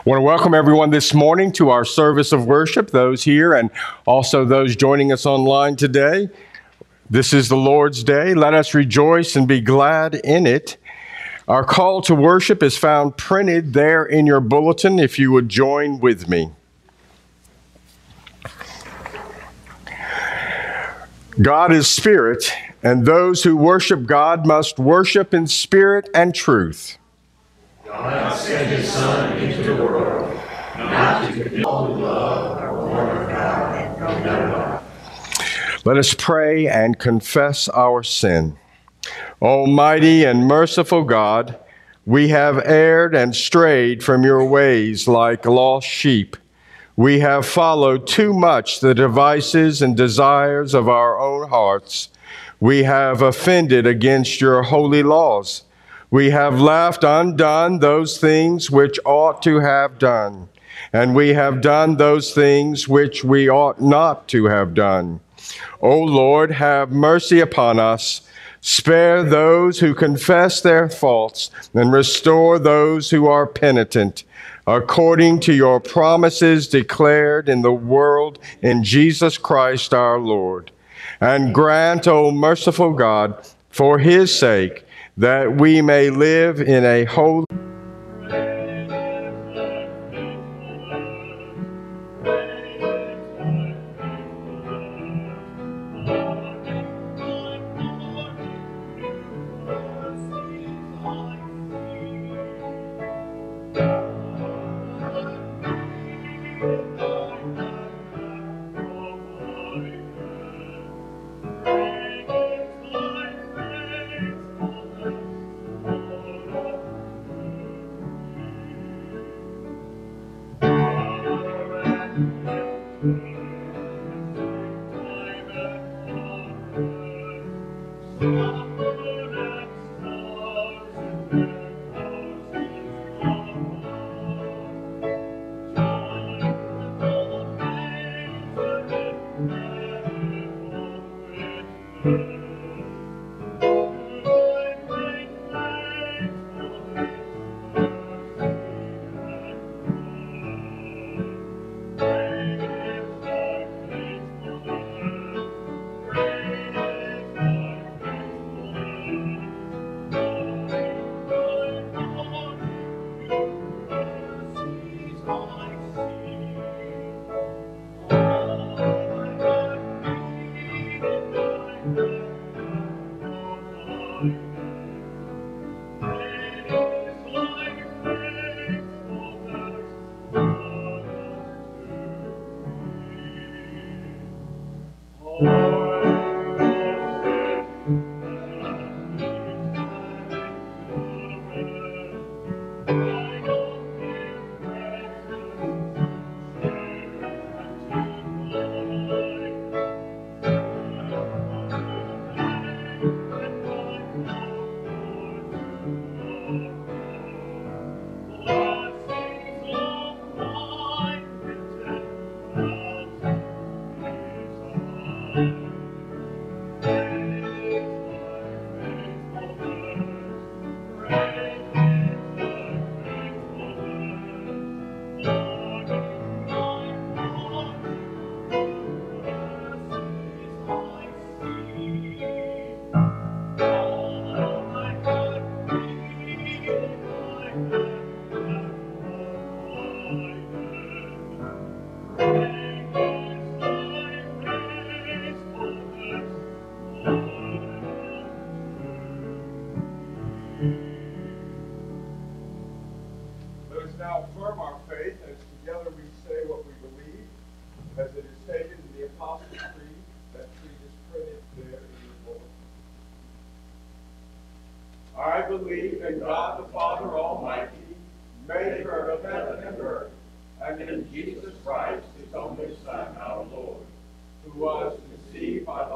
I want to welcome everyone this morning to our service of worship, those here and also those joining us online today. This is the Lord's Day. Let us rejoice and be glad in it. Our call to worship is found printed there in your bulletin if you would join with me. God is spirit, and those who worship God must worship in spirit and truth. God sent his Son into the world, not to condemn love are born of God and. Let us pray and confess our sin. Almighty and merciful God, we have erred and strayed from your ways like lost sheep. We have followed too much the devices and desires of our own hearts. We have offended against your holy laws. We have left undone those things which ought to have done, and we have done those things which we ought not to have done. O Lord, have mercy upon us. Spare those who confess their faults, and restore those who are penitent, according to your promises declared in the world in Jesus Christ our Lord. And grant, O merciful God, for his sake, that we may live in a holy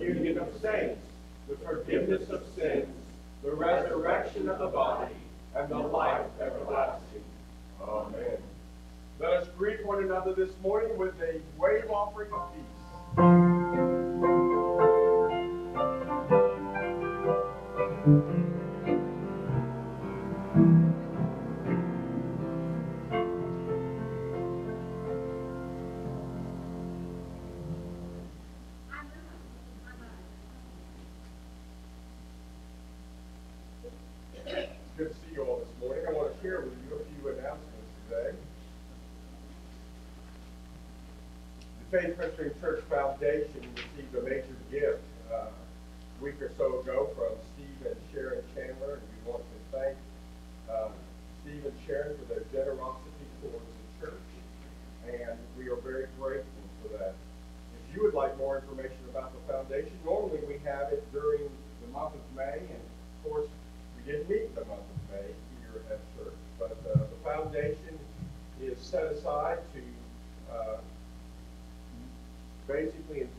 communion of saints, the forgiveness of sins, the resurrection of the body, and the life everlasting. Amen. Let us greet one another this morning with a wave offering of peace.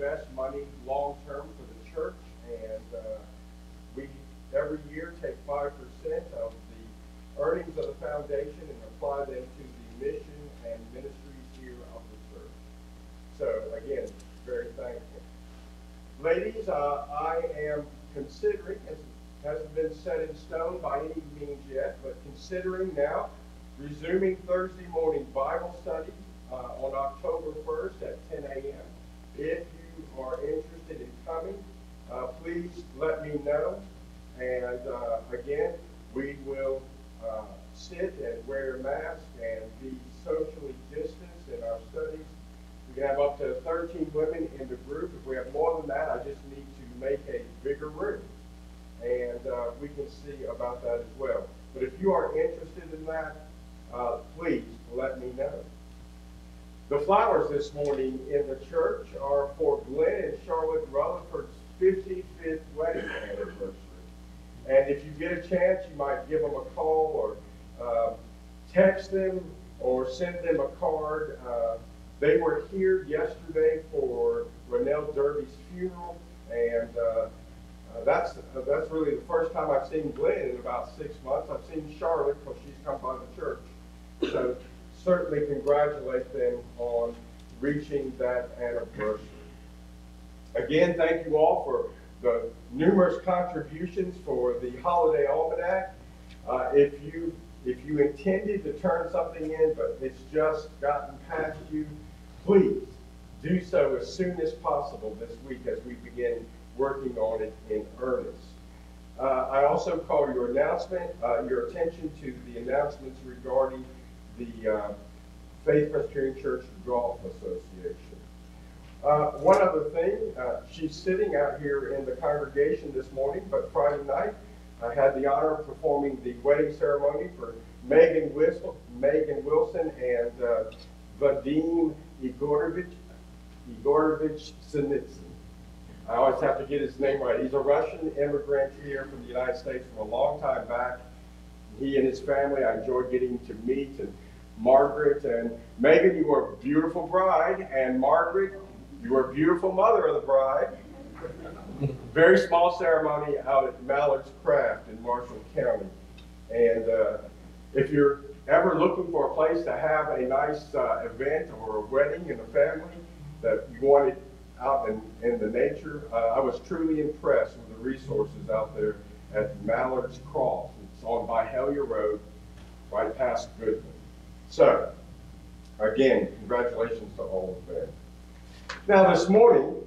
Invest money long-term for the church, and uh, we, every year, take five percent of the earnings of the foundation and apply them to the mission and ministries here of the church. So again, very thankful. Ladies, uh, I am considering, it hasn't been set in stone by any means yet, but considering now resuming Thursday morning Bible study uh, on October 1st at 10 a.m. If you are interested in coming, uh, please let me know. And uh, again, we will uh, sit and wear masks and be socially distanced in our studies. We can have up to 13 women in the group. If we have more than that, I just need to make a bigger room. And uh, we can see about that as well. But if you are interested in that, uh, please let me know. The flowers this morning in the church are for Glenn and Charlotte Rutherford's 55th wedding anniversary. And if you get a chance, you might give them a call or uh, text them or send them a card. Uh, they were here yesterday for Renell Derby's funeral, and uh, uh, that's that's really the first time I've seen Glenn in about six months. I've seen Charlotte because she's come by the church. So certainly congratulate them on reaching that anniversary. Again, thank you all for the numerous contributions for the holiday almanac. Uh, if you if you intended to turn something in, but it's just gotten past you, please do so as soon as possible this week as we begin working on it in earnest. Uh, I also call your announcement, uh, your attention to the announcements regarding the uh, Faith Presbyterian Church Golf Association. Uh, one other thing, uh, she's sitting out here in the congregation this morning, but Friday night I had the honor of performing the wedding ceremony for Megan Wilson, Megan Wilson and uh, Vadim Igorovich, Igorovich Sinitsyn. I always have to get his name right. He's a Russian immigrant here from the United States from a long time back. He and his family, I enjoyed getting to meet. And Margaret and Megan, you were a beautiful bride. And Margaret, you were a beautiful mother of the bride. Very small ceremony out at Mallard's Croft in Marshall County. And uh, if you're ever looking for a place to have a nice uh, event or a wedding in the family that you wanted out in, in the nature, uh, I was truly impressed with the resources out there at Mallard's Croft. It's on Byhalia Road, right past Goodman. So, again, congratulations to all of them. Now, this morning,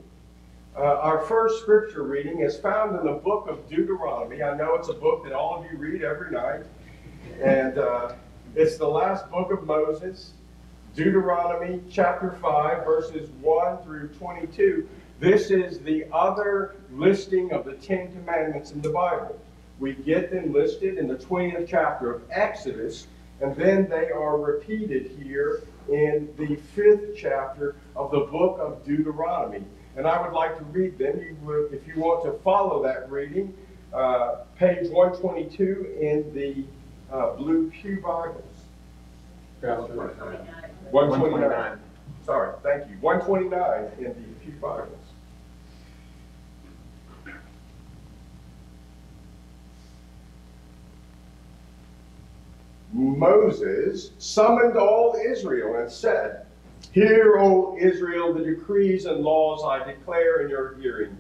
uh, our first scripture reading is found in the book of Deuteronomy. I know it's a book that all of you read every night, and uh, it's the last book of Moses, Deuteronomy chapter 5, verses 1 through 22. This is the other listing of the Ten Commandments in the Bible. We get them listed in the 20th chapter of Exodus, and then they are repeated here in the fifth chapter of the book of Deuteronomy. And I would like to read them. You would, if you want to follow that reading, uh, page 122 in the uh, Blue Pew Bibles. 129. Sorry, thank you. 129 in the Pew Bibles. Moses summoned all Israel and said, Hear, O Israel, the decrees and laws I declare in your hearing.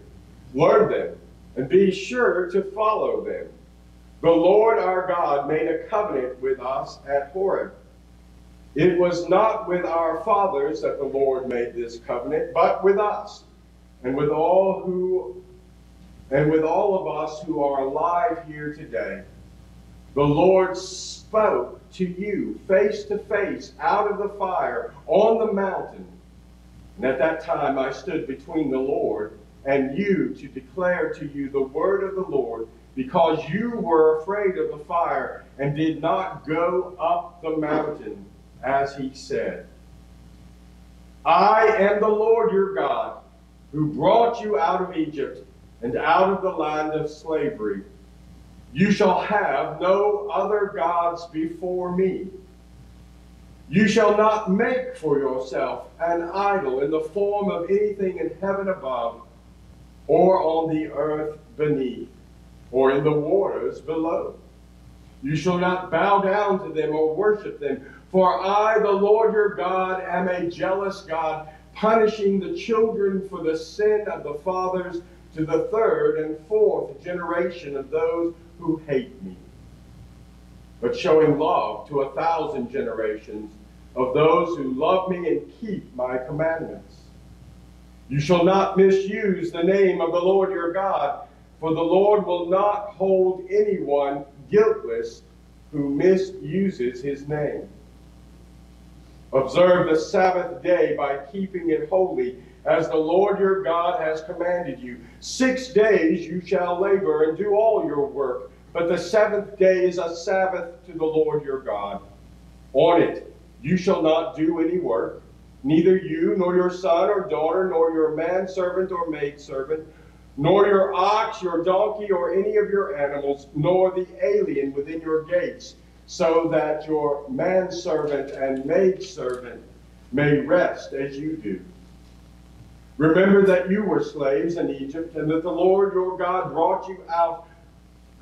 Learn them and be sure to follow them. The Lord our God made a covenant with us at Horeb. It was not with our fathers that the Lord made this covenant, but with us, and with all who and with all of us who are alive here today. The Lord spoke to you face to face out of the fire on the mountain. And at that time I stood between the Lord and you to declare to you the word of the Lord, because you were afraid of the fire and did not go up the mountain as he said. I am the Lord your God, who brought you out of Egypt and out of the land of slavery. You shall have no other gods before me. You shall not make for yourself an idol in the form of anything in heaven above, or on the earth beneath, or in the waters below. You shall not bow down to them or worship them, for I, the Lord your God, am a jealous God, punishing the children for the sin of the fathers to the third and fourth generation of those who hate me, but showing love to a thousand generations of those who love me and keep my commandments. You shall not misuse the name of the Lord your God, for the Lord will not hold anyone guiltless who misuses his name. Observe the Sabbath day by keeping it holy, as the Lord your God has commanded you. Six days you shall labor and do all your work, but the seventh day is a Sabbath to the Lord your God. On it you shall not do any work, neither you, nor your son or daughter, nor your manservant or maidservant, nor your ox, your donkey, or any of your animals, nor the alien within your gates so that your manservant and maidservant may rest as you do. Remember that you were slaves in Egypt, and that the Lord your God brought you out,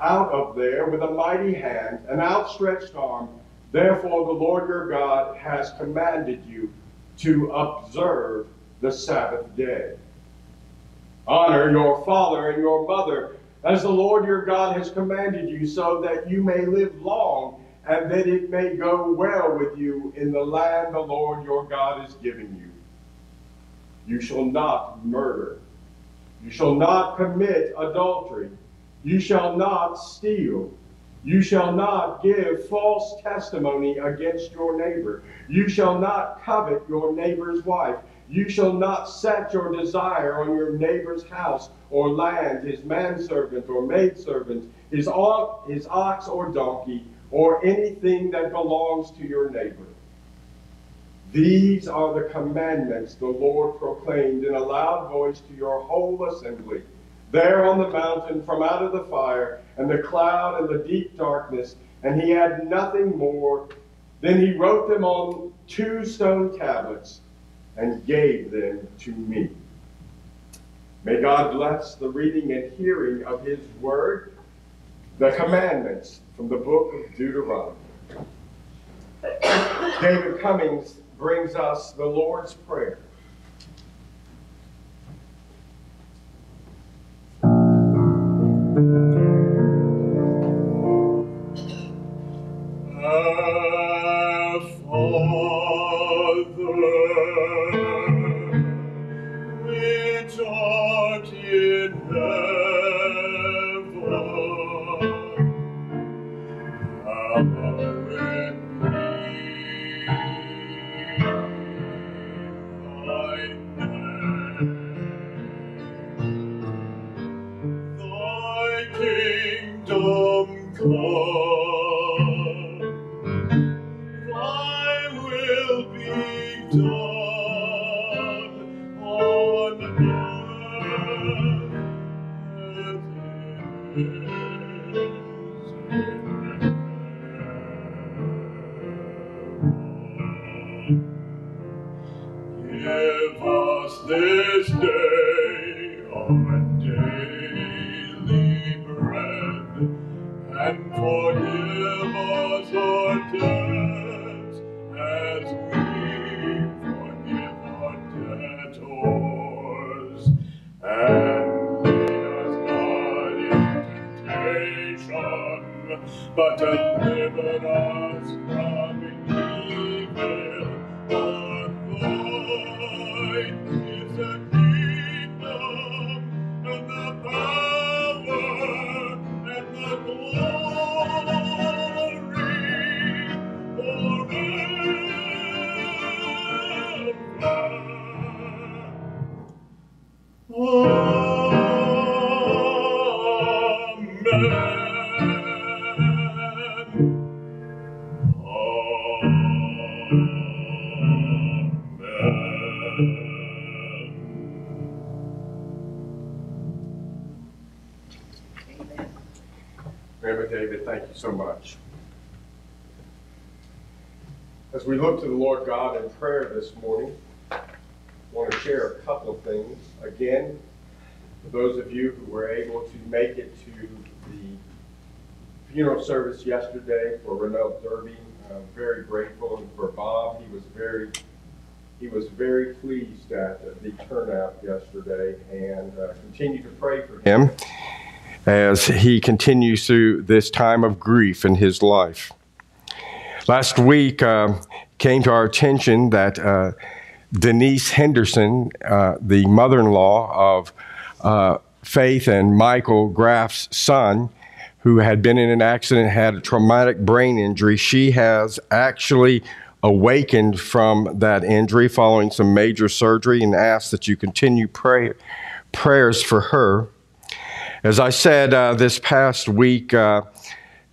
out of there with a mighty hand, an outstretched arm. Therefore, the Lord your God has commanded you to observe the Sabbath day. Honor your father and your mother, as the Lord your God has commanded you, so that you may live long and that it may go well with you in the land the Lord your God is giving you. You shall not murder. You shall not commit adultery. You shall not steal. You shall not give false testimony against your neighbor. You shall not covet your neighbor's wife. You shall not set your desire on your neighbor's house or land, his manservant or maidservant, his ox or donkey, or anything that belongs to your neighbor. These are the commandments the Lord proclaimed in a loud voice to your whole assembly, there on the mountain from out of the fire, and the cloud and the deep darkness, and he had nothing more. Then he wrote them on two stone tablets and gave them to me. May God bless the reading and hearing of his word, the commandments from the book of Deuteronomy. David Cummings brings us the Lord's Prayer. And but deliver us from evil. Look to the Lord God in prayer this morning, I want to share a couple of things. Again, for those of you who were able to make it to the funeral service yesterday for Renell Derby, I'm very grateful. And for Bob, he was very, he was very pleased at the turnout yesterday and uh, continue to pray for him as he continues through this time of grief in his life. Last week uh, came to our attention that uh, Denise Henderson, uh, the mother in law of uh, Faith and Michael Graff's son, who had been in an accident, had a traumatic brain injury, she has actually awakened from that injury following some major surgery and asked that you continue pray, prayers for her. As I said uh, this past week, uh,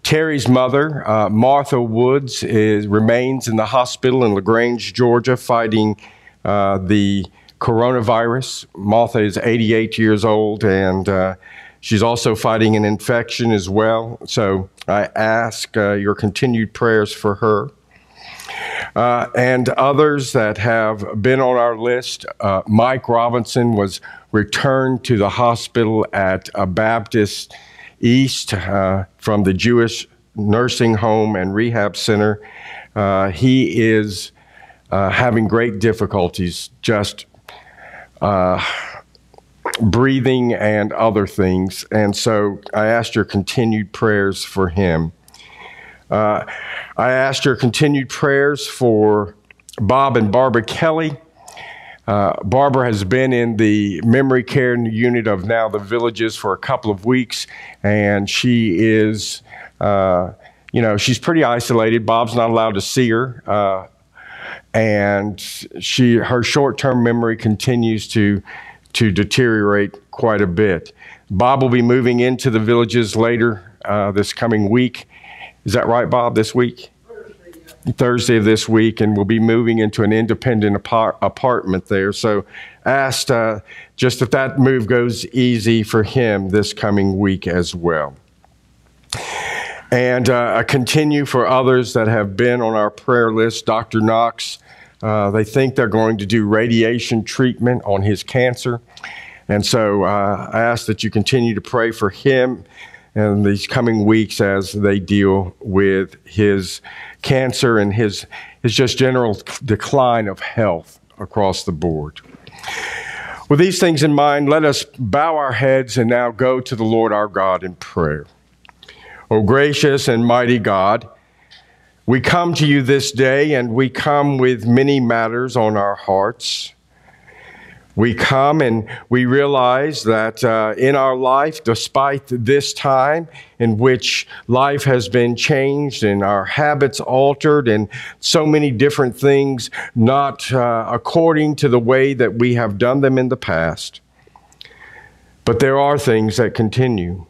Terry's mother, uh, Martha Woods, is, remains in the hospital in LaGrange, Georgia, fighting uh, the coronavirus. Martha is 88 years old and uh, she's also fighting an infection as well. So I ask uh, your continued prayers for her. Uh, and others that have been on our list. Uh, Mike Robinson was returned to the hospital at a Baptist East uh, from the Jewish Nursing Home and Rehab Center. Uh, he is uh, having great difficulties just uh, breathing and other things. And so I asked your continued prayers for him. Uh, I asked your continued prayers for Bob and Barbara Kelly. Uh, Barbara has been in the memory care unit of now the villages for a couple of weeks, and she is, uh, you know, she's pretty isolated. Bob's not allowed to see her, uh, and she her short-term memory continues to to deteriorate quite a bit. Bob will be moving into the villages later uh, this coming week. Is that right, Bob? This week? Thursday of this week, and we'll be moving into an independent apart- apartment there. So, asked uh, just if that move goes easy for him this coming week as well. And uh, continue for others that have been on our prayer list. Dr. Knox, uh, they think they're going to do radiation treatment on his cancer. And so uh, I ask that you continue to pray for him in these coming weeks as they deal with his cancer and his, his just general decline of health across the board. With these things in mind, let us bow our heads and now go to the Lord our God in prayer. O gracious and mighty God, we come to you this day and we come with many matters on our hearts. We come and we realize that uh, in our life, despite this time in which life has been changed and our habits altered and so many different things not uh, according to the way that we have done them in the past, but there are things that continue.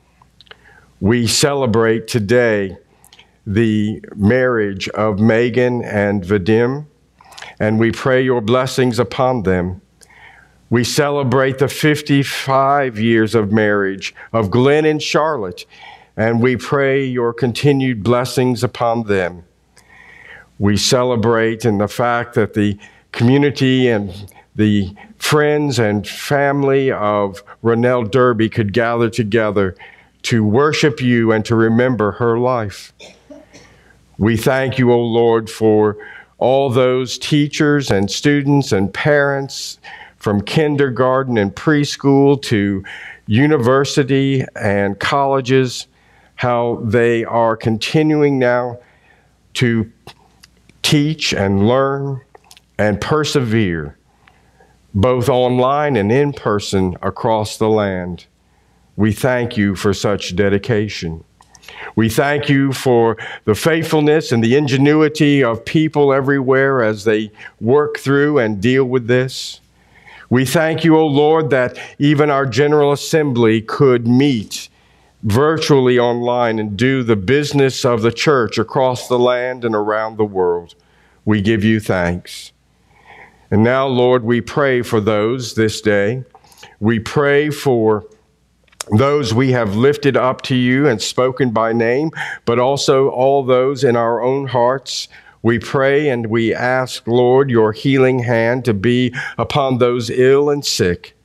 We celebrate today the marriage of Megan and Vadim, and we pray your blessings upon them. We celebrate the 55 years of marriage of Glenn and Charlotte, and we pray your continued blessings upon them. We celebrate in the fact that the community and the friends and family of Renell Derby could gather together to worship you and to remember her life. We thank you, O Lord, for all those teachers and students and parents from kindergarten and preschool to university and colleges how they are continuing now to teach and learn and persevere, both online and in person across the land. We thank you for such dedication. We thank you for the faithfulness and the ingenuity of people everywhere as they work through and deal with this. We thank you, O Lord, that even our General Assembly could meet virtually online and do the business of the church across the land and around the world. We give you thanks. And now, Lord, we pray for those this day. We pray for those we have lifted up to you and spoken by name, but also all those in our own hearts. We pray and we ask, Lord, your healing hand to be upon those ill and sick.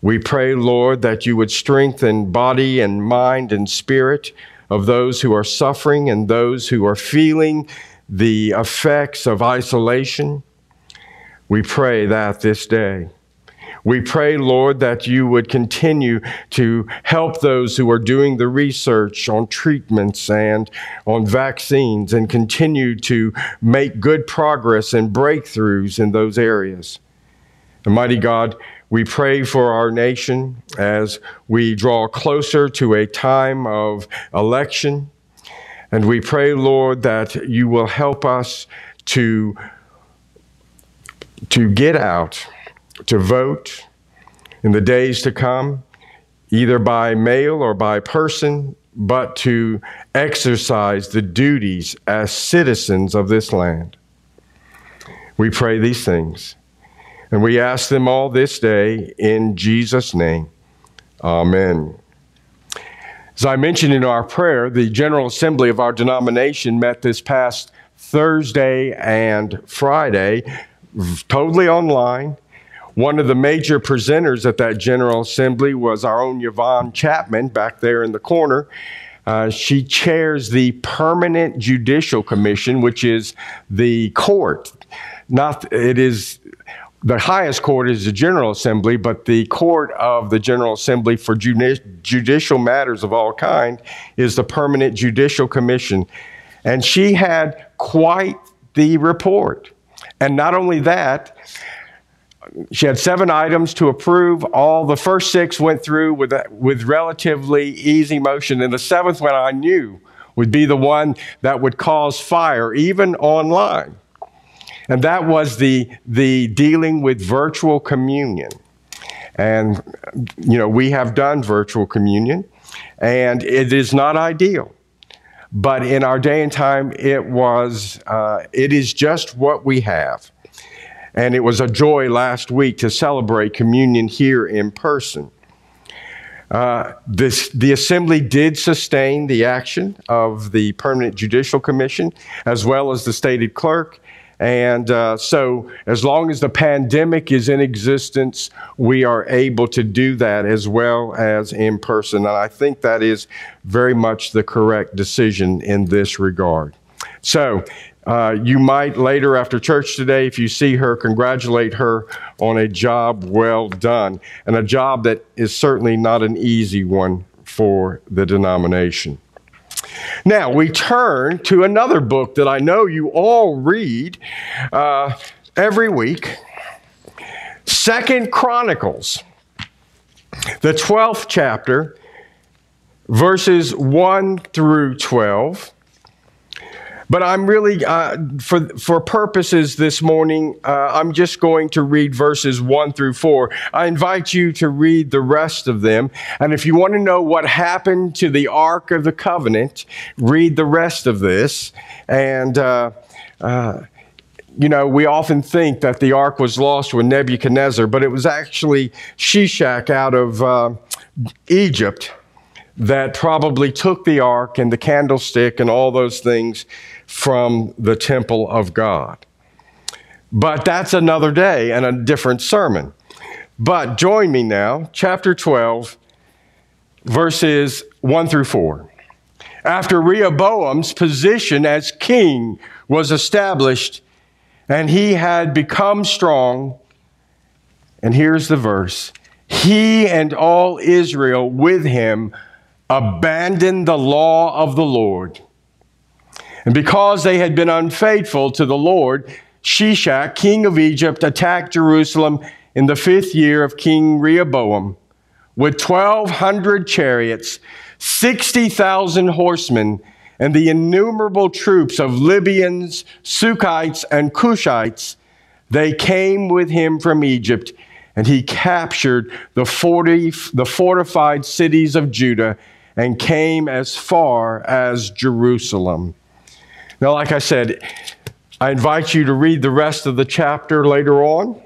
We pray, Lord, that you would strengthen body and mind and spirit of those who are suffering and those who are feeling the effects of isolation. We pray that this day. We pray, Lord, that you would continue to help those who are doing the research on treatments and on vaccines and continue to make good progress and breakthroughs in those areas. Almighty God, we pray for our nation as we draw closer to a time of election. And we pray, Lord, that you will help us to, to get out to vote in the days to come, either by mail or by person, but to exercise the duties as citizens of this land. We pray these things, and we ask them all this day in Jesus' name. Amen. As I mentioned in our prayer, the General Assembly of our denomination met this past Thursday and Friday, totally online. One of the major presenters at that General Assembly was our own Yvonne Chapman back there in the corner. Uh, she chairs the Permanent Judicial Commission, which is the court. Not it is the highest court is the General Assembly, but the court of the General Assembly for judicial matters of all kind is the Permanent Judicial Commission. And she had quite the report. And not only that, she had seven items to approve. All the first six went through with, with relatively easy motion. And the seventh one I knew would be the one that would cause fire, even online. And that was the, the dealing with virtual communion. And, you know, we have done virtual communion, and it is not ideal. But in our day and time, it was, uh, it is just what we have. And it was a joy last week to celebrate communion here in person. Uh, this, the assembly did sustain the action of the Permanent Judicial Commission as well as the stated clerk. And uh, so, as long as the pandemic is in existence, we are able to do that as well as in person. And I think that is very much the correct decision in this regard. So, uh, you might later after church today, if you see her, congratulate her on a job well done and a job that is certainly not an easy one for the denomination. Now, we turn to another book that I know you all read uh, every week Second Chronicles, the 12th chapter, verses 1 through 12. But I'm really, uh, for, for purposes this morning, uh, I'm just going to read verses 1 through 4. I invite you to read the rest of them. And if you want to know what happened to the Ark of the Covenant, read the rest of this. And, uh, uh you know, we often think that the ark was lost with Nebuchadnezzar, but it was actually Shishak out of uh, Egypt that probably took the ark and the candlestick and all those things from the temple of God. But that's another day and a different sermon. But join me now, chapter 12, verses 1 through 4. After Rehoboam's position as king was established and he had become strong, and here's the verse he and all Israel with him abandoned the law of the Lord. And because they had been unfaithful to the Lord, Shishak, king of Egypt, attacked Jerusalem in the fifth year of King Rehoboam with 1,200 chariots, 60,000 horsemen, and the innumerable troops of Libyans, Sukkites, and Cushites. They came with him from Egypt, and he captured the, 40, the fortified cities of Judah and came as far as Jerusalem. Now, like I said, I invite you to read the rest of the chapter later on.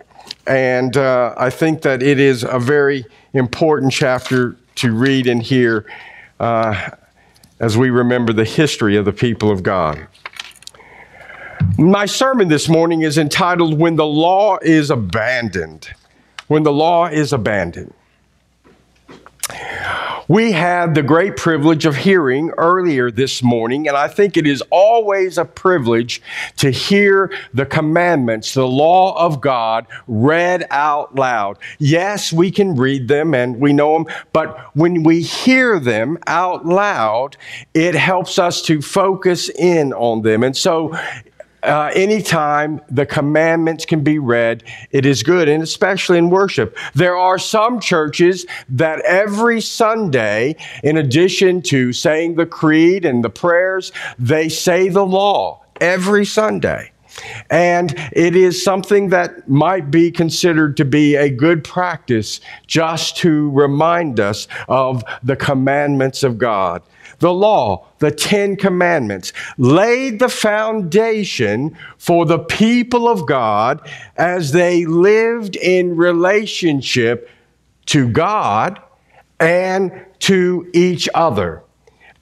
And uh, I think that it is a very important chapter to read and hear uh, as we remember the history of the people of God. My sermon this morning is entitled When the Law is Abandoned. When the Law is Abandoned. We had the great privilege of hearing earlier this morning, and I think it is always a privilege to hear the commandments, the law of God, read out loud. Yes, we can read them and we know them, but when we hear them out loud, it helps us to focus in on them. And so uh, anytime the commandments can be read, it is good, and especially in worship. There are some churches that every Sunday, in addition to saying the creed and the prayers, they say the law every Sunday. And it is something that might be considered to be a good practice just to remind us of the commandments of God the law, the Ten Commandments, laid the foundation for the people of God as they lived in relationship to God and to each other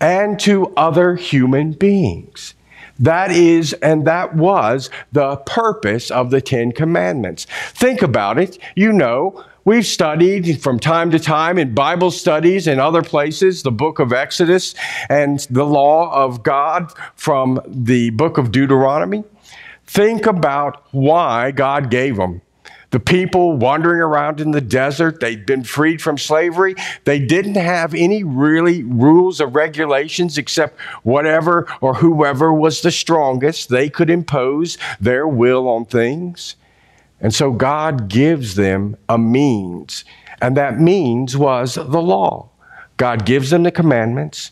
and to other human beings. That is, and that was the purpose of the Ten Commandments. Think about it. You know, We've studied from time to time in Bible studies and other places the book of Exodus and the law of God from the book of Deuteronomy. Think about why God gave them. The people wandering around in the desert, they'd been freed from slavery. They didn't have any really rules or regulations except whatever or whoever was the strongest. They could impose their will on things. And so God gives them a means, and that means was the law. God gives them the commandments.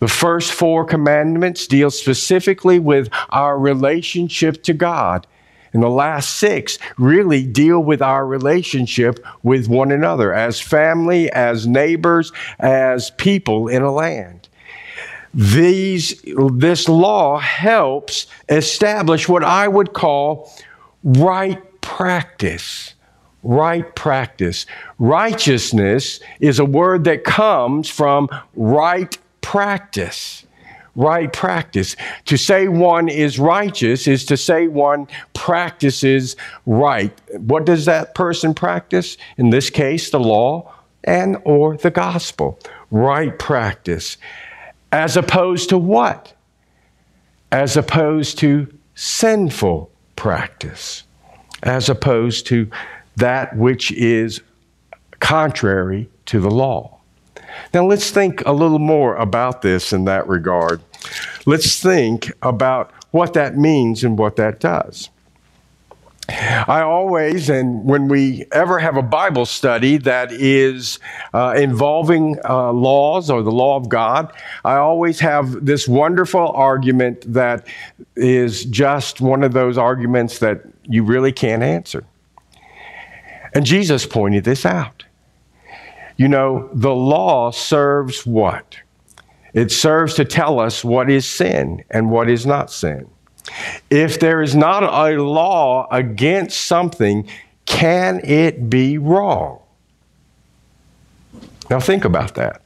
The first four commandments deal specifically with our relationship to God. And the last six really deal with our relationship with one another as family, as neighbors, as people in a land. These, this law helps establish what I would call right practice. Right practice. Righteousness is a word that comes from right practice. Right practice. To say one is righteous is to say one practices right. What does that person practice? In this case, the law and or the gospel. Right practice. As opposed to what? As opposed to sinful practice as opposed to that which is contrary to the law. Now, let's think a little more about this in that regard. Let's think about what that means and what that does. I always, and when we ever have a Bible study that is uh, involving uh, laws or the law of God, I always have this wonderful argument that is just one of those arguments that you really can't answer. And Jesus pointed this out. You know, the law serves what? It serves to tell us what is sin and what is not sin. If there is not a law against something, can it be wrong? Now think about that.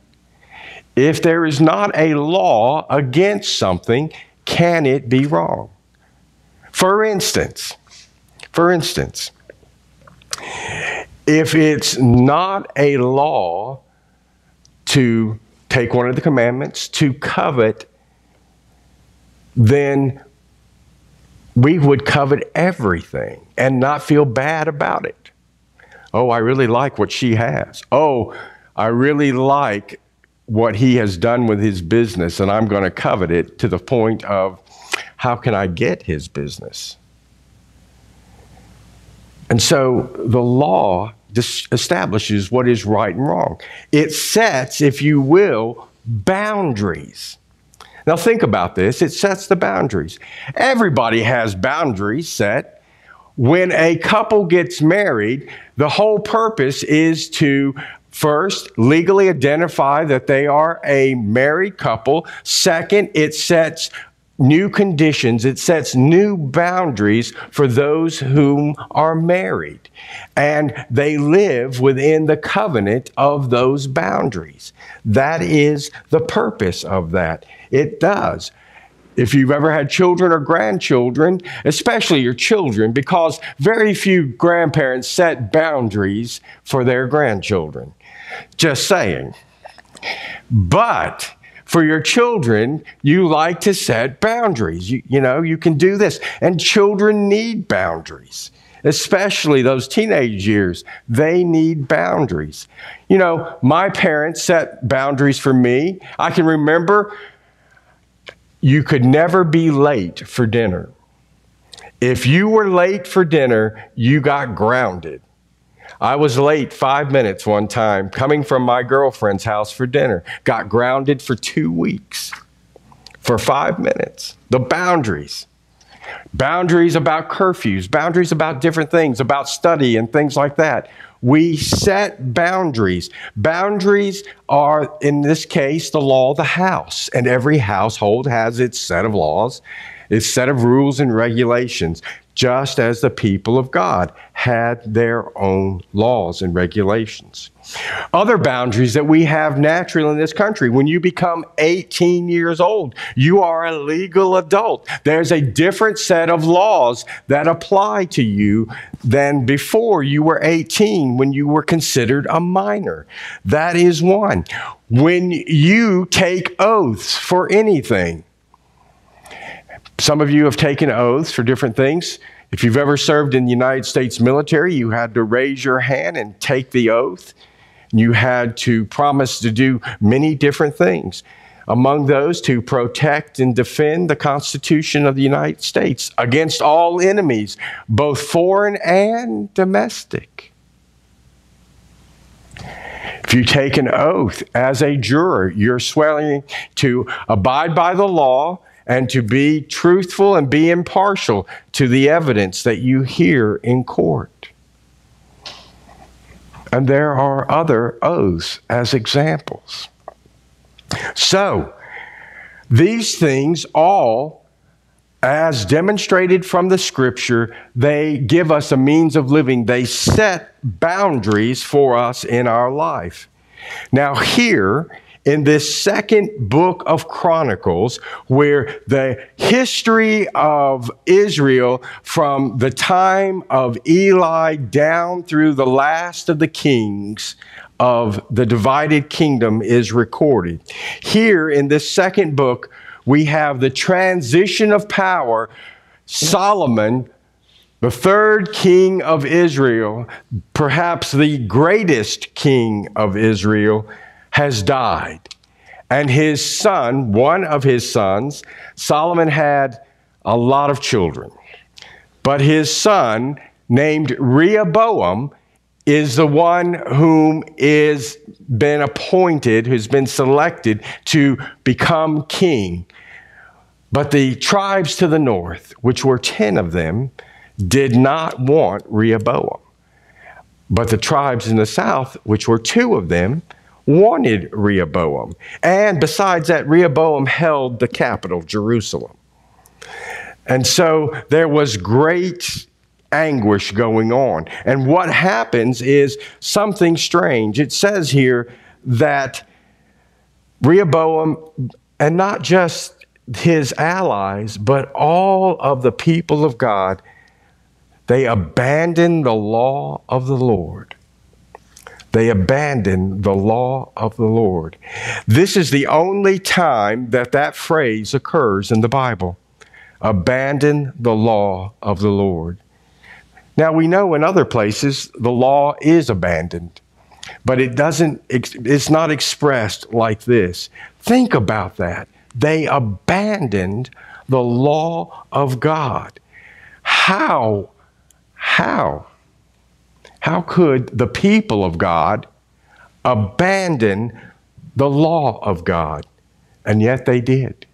If there is not a law against something, can it be wrong? For instance, for instance, if it's not a law to take one of the commandments, to covet, then we would covet everything and not feel bad about it. Oh, I really like what she has. Oh, I really like what he has done with his business, and I'm going to covet it to the point of how can I get his business? And so the law establishes what is right and wrong. It sets, if you will, boundaries. Now, think about this it sets the boundaries. Everybody has boundaries set. When a couple gets married, the whole purpose is to First, legally identify that they are a married couple. Second, it sets new conditions, it sets new boundaries for those whom are married. And they live within the covenant of those boundaries. That is the purpose of that. It does. If you've ever had children or grandchildren, especially your children, because very few grandparents set boundaries for their grandchildren. Just saying. But for your children, you like to set boundaries. You, you know, you can do this. And children need boundaries, especially those teenage years. They need boundaries. You know, my parents set boundaries for me. I can remember you could never be late for dinner. If you were late for dinner, you got grounded. I was late five minutes one time coming from my girlfriend's house for dinner. Got grounded for two weeks for five minutes. The boundaries. Boundaries about curfews, boundaries about different things, about study and things like that. We set boundaries. Boundaries are, in this case, the law of the house, and every household has its set of laws, its set of rules and regulations just as the people of God had their own laws and regulations. Other boundaries that we have naturally in this country when you become 18 years old, you are a legal adult. There's a different set of laws that apply to you than before you were 18 when you were considered a minor. That is one. When you take oaths for anything, some of you have taken oaths for different things. If you've ever served in the United States military, you had to raise your hand and take the oath. You had to promise to do many different things. Among those, to protect and defend the Constitution of the United States against all enemies, both foreign and domestic. If you take an oath as a juror, you're swearing to abide by the law and to be truthful and be impartial to the evidence that you hear in court. And there are other oaths as examples. So, these things all, as demonstrated from the scripture, they give us a means of living. They set boundaries for us in our life. Now, here in this second book of Chronicles, where the history of Israel from the time of Eli down through the last of the kings of the divided kingdom is recorded. Here in this second book, we have the transition of power. Solomon the third king of Israel, perhaps the greatest king of Israel, has died. And his son, one of his sons, Solomon had a lot of children. But his son, named Rehoboam, is the one whom is been appointed, who's been selected to become king. But the tribes to the north, which were 10 of them, did not want Rehoboam. But the tribes in the south, which were two of them, wanted Rehoboam. And besides that, Rehoboam held the capital, Jerusalem. And so there was great anguish going on. And what happens is something strange. It says here that Rehoboam, and not just his allies, but all of the people of God, they abandoned the law of the Lord they abandon the law of the Lord. This is the only time that that phrase occurs in the Bible. Abandon the law of the Lord. Now, we know in other places the law is abandoned. but it doesn't, it's not expressed like this. Think about that. They abandoned the law of God. How, how, how could the people of God abandon the law of God? And yet they did.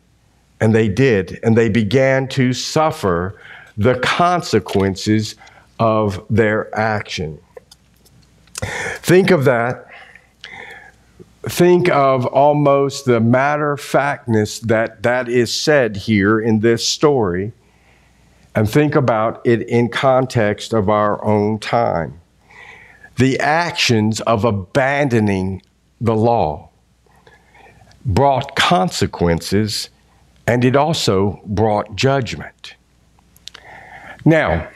And they did. And they began to suffer the consequences of their action. Think of that. Think of almost the matter of factness that that is said here in this story, and think about it in context of our own time. The actions of abandoning the law brought consequences, and it also brought judgment. Now,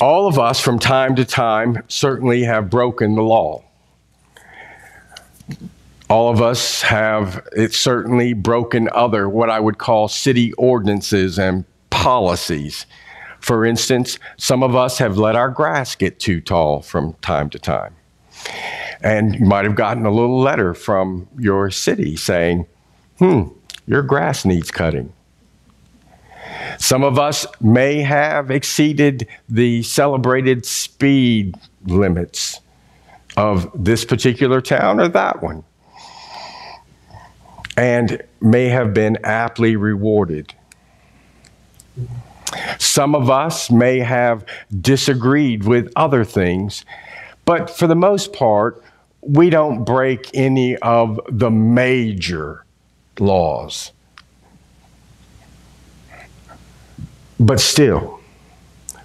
all of us from time to time certainly have broken the law. All of us have it's certainly broken other what I would call city ordinances and policies. For instance, some of us have let our grass get too tall from time to time. And you might have gotten a little letter from your city saying, hmm, your grass needs cutting. Some of us may have exceeded the celebrated speed limits of this particular town or that one, and may have been aptly rewarded. Some of us may have disagreed with other things, but for the most part, we don't break any of the major laws. But still,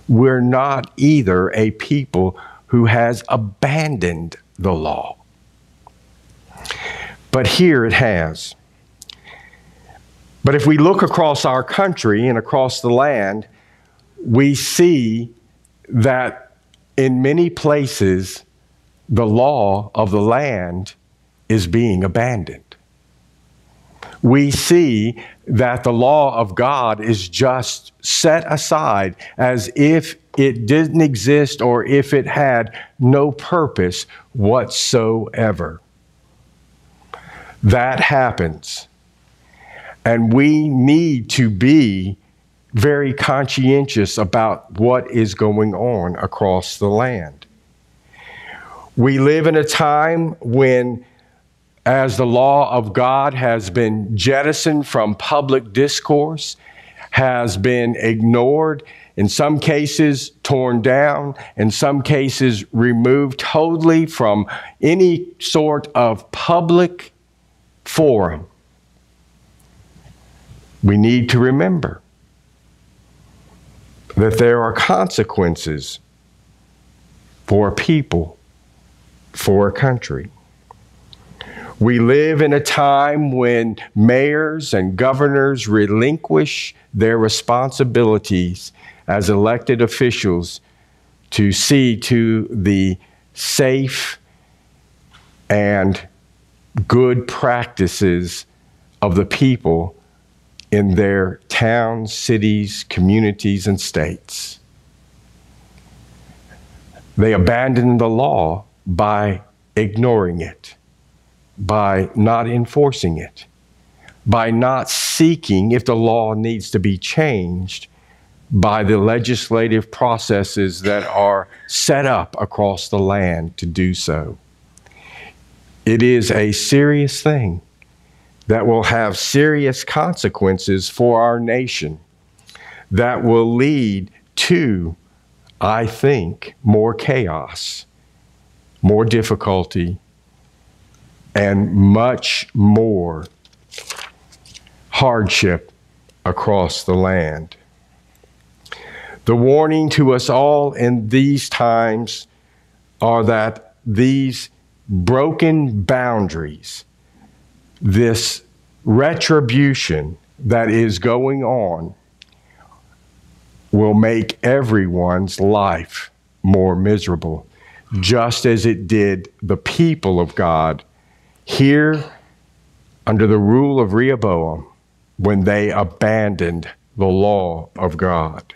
we're not either a people who has abandoned the law. But here it has. But if we look across our country and across the land, we see that in many places, the law of the land is being abandoned we see that the law of God is just set aside as if it didn't exist or if it had no purpose whatsoever. That happens. And we need to be very conscientious about what is going on across the land. We live in a time when as the law of God has been jettisoned from public discourse, has been ignored, in some cases torn down, in some cases removed totally from any sort of public forum. We need to remember that there are consequences for a people, for a country. We live in a time when mayors and governors relinquish their responsibilities as elected officials to see to the safe and good practices of the people in their towns, cities, communities, and states. They abandon the law by ignoring it by not enforcing it, by not seeking if the law needs to be changed by the legislative processes that are set up across the land to do so. It is a serious thing that will have serious consequences for our nation, that will lead to, I think, more chaos, more difficulty, and much more hardship across the land. The warning to us all in these times are that these broken boundaries, this retribution that is going on, will make everyone's life more miserable, just as it did the people of God here, under the rule of Rehoboam, when they abandoned the law of God.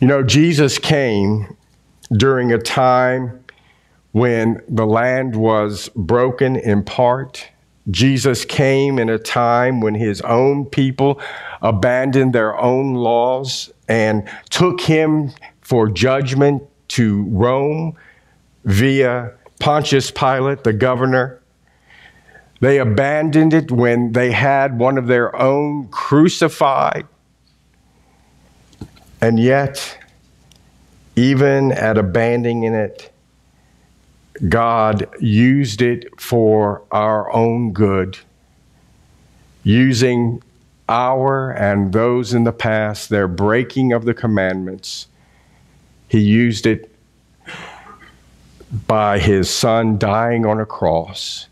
You know, Jesus came during a time when the land was broken in part. Jesus came in a time when his own people abandoned their own laws and took him for judgment to Rome via Pontius Pilate, the governor. They abandoned it when they had one of their own crucified. And yet, even at abandoning it, God used it for our own good, using our and those in the past, their breaking of the commandments. He used it by his son dying on a cross.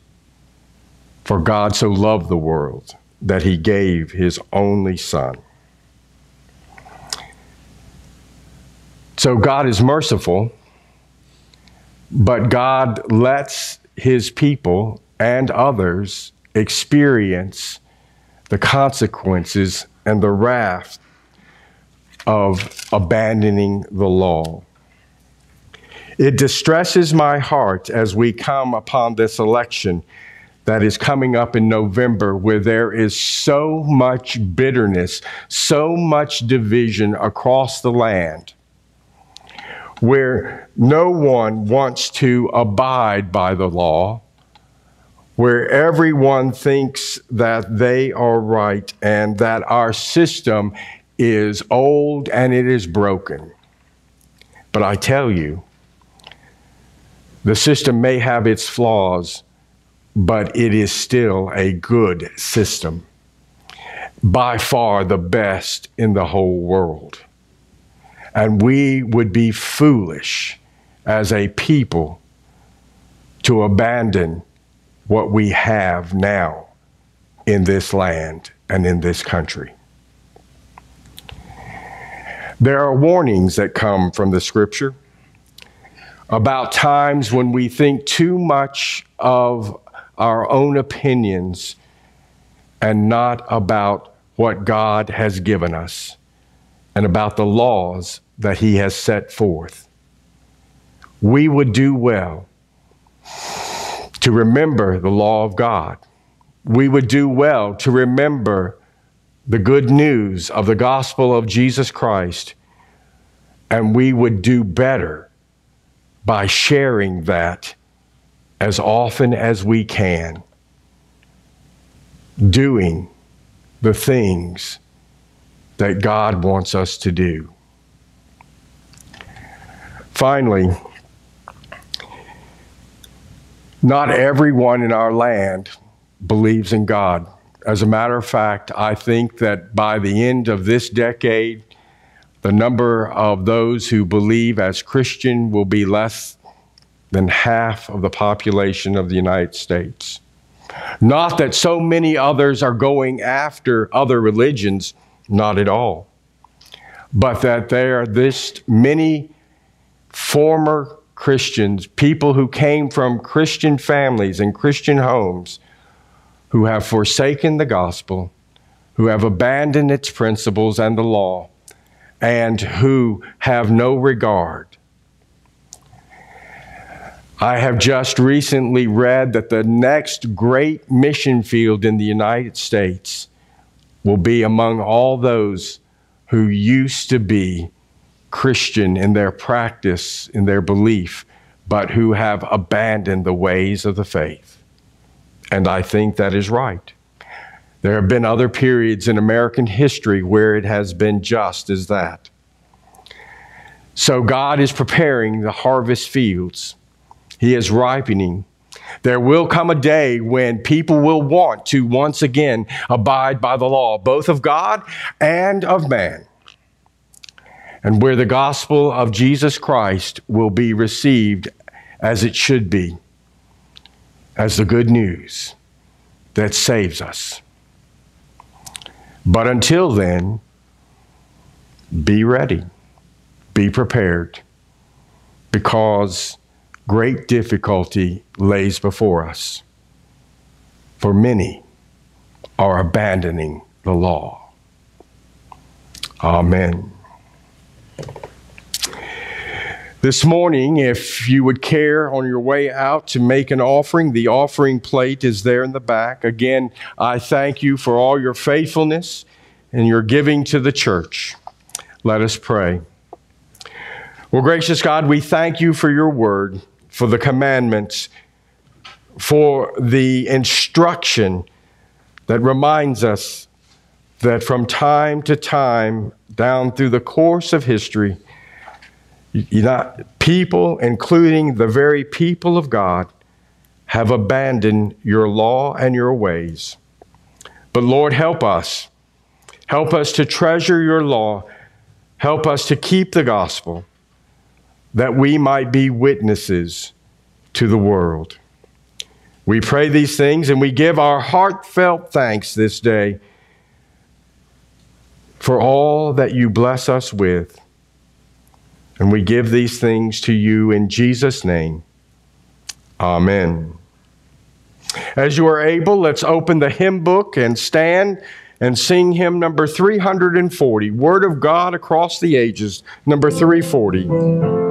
For God so loved the world that he gave his only son. So God is merciful, but God lets his people and others experience the consequences and the wrath of abandoning the law. It distresses my heart as we come upon this election that is coming up in November, where there is so much bitterness, so much division across the land where no one wants to abide by the law, where everyone thinks that they are right and that our system is old and it is broken. But I tell you, the system may have its flaws, but it is still a good system. By far the best in the whole world. And we would be foolish as a people to abandon what we have now in this land and in this country. There are warnings that come from the scripture about times when we think too much of our own opinions and not about what God has given us and about the laws that He has set forth. We would do well to remember the law of God. We would do well to remember the good news of the gospel of Jesus Christ, and we would do better by sharing that as often as we can, doing the things that God wants us to do. Finally, not everyone in our land believes in God. As a matter of fact, I think that by the end of this decade, the number of those who believe as Christian will be less than half of the population of the United States. Not that so many others are going after other religions, not at all. But that there are this many former Christians, people who came from Christian families and Christian homes, who have forsaken the gospel, who have abandoned its principles and the law, and who have no regard. I have just recently read that the next great mission field in the United States will be among all those who used to be Christian in their practice, in their belief, but who have abandoned the ways of the faith. And I think that is right. There have been other periods in American history where it has been just as that. So God is preparing the harvest fields, He is ripening there will come a day when people will want to once again abide by the law, both of God and of man, and where the gospel of Jesus Christ will be received as it should be, as the good news that saves us. But until then, be ready, be prepared, because great difficulty lays before us. For many are abandoning the law. Amen. This morning, if you would care on your way out to make an offering, the offering plate is there in the back. Again, I thank you for all your faithfulness and your giving to the church. Let us pray. Well, gracious God, we thank you for your word, for the commandments, for the instruction that reminds us that from time to time, down through the course of history, not, people, including the very people of God, have abandoned your law and your ways. But Lord, help us. Help us to treasure your law. Help us to keep the gospel that we might be witnesses to the world. We pray these things and we give our heartfelt thanks this day for all that you bless us with. And we give these things to you in Jesus' name. Amen. As you are able, let's open the hymn book and stand and sing hymn number 340, Word of God Across the Ages, number 340.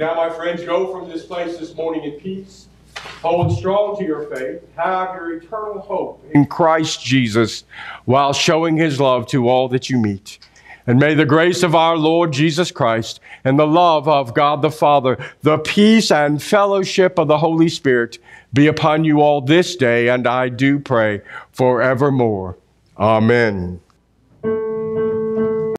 Now, my friends, go from this place this morning in peace. Hold strong to your faith. Have your eternal hope in Christ Jesus while showing his love to all that you meet. And may the grace of our Lord Jesus Christ and the love of God the Father, the peace and fellowship of the Holy Spirit be upon you all this day, and I do pray forevermore. Amen.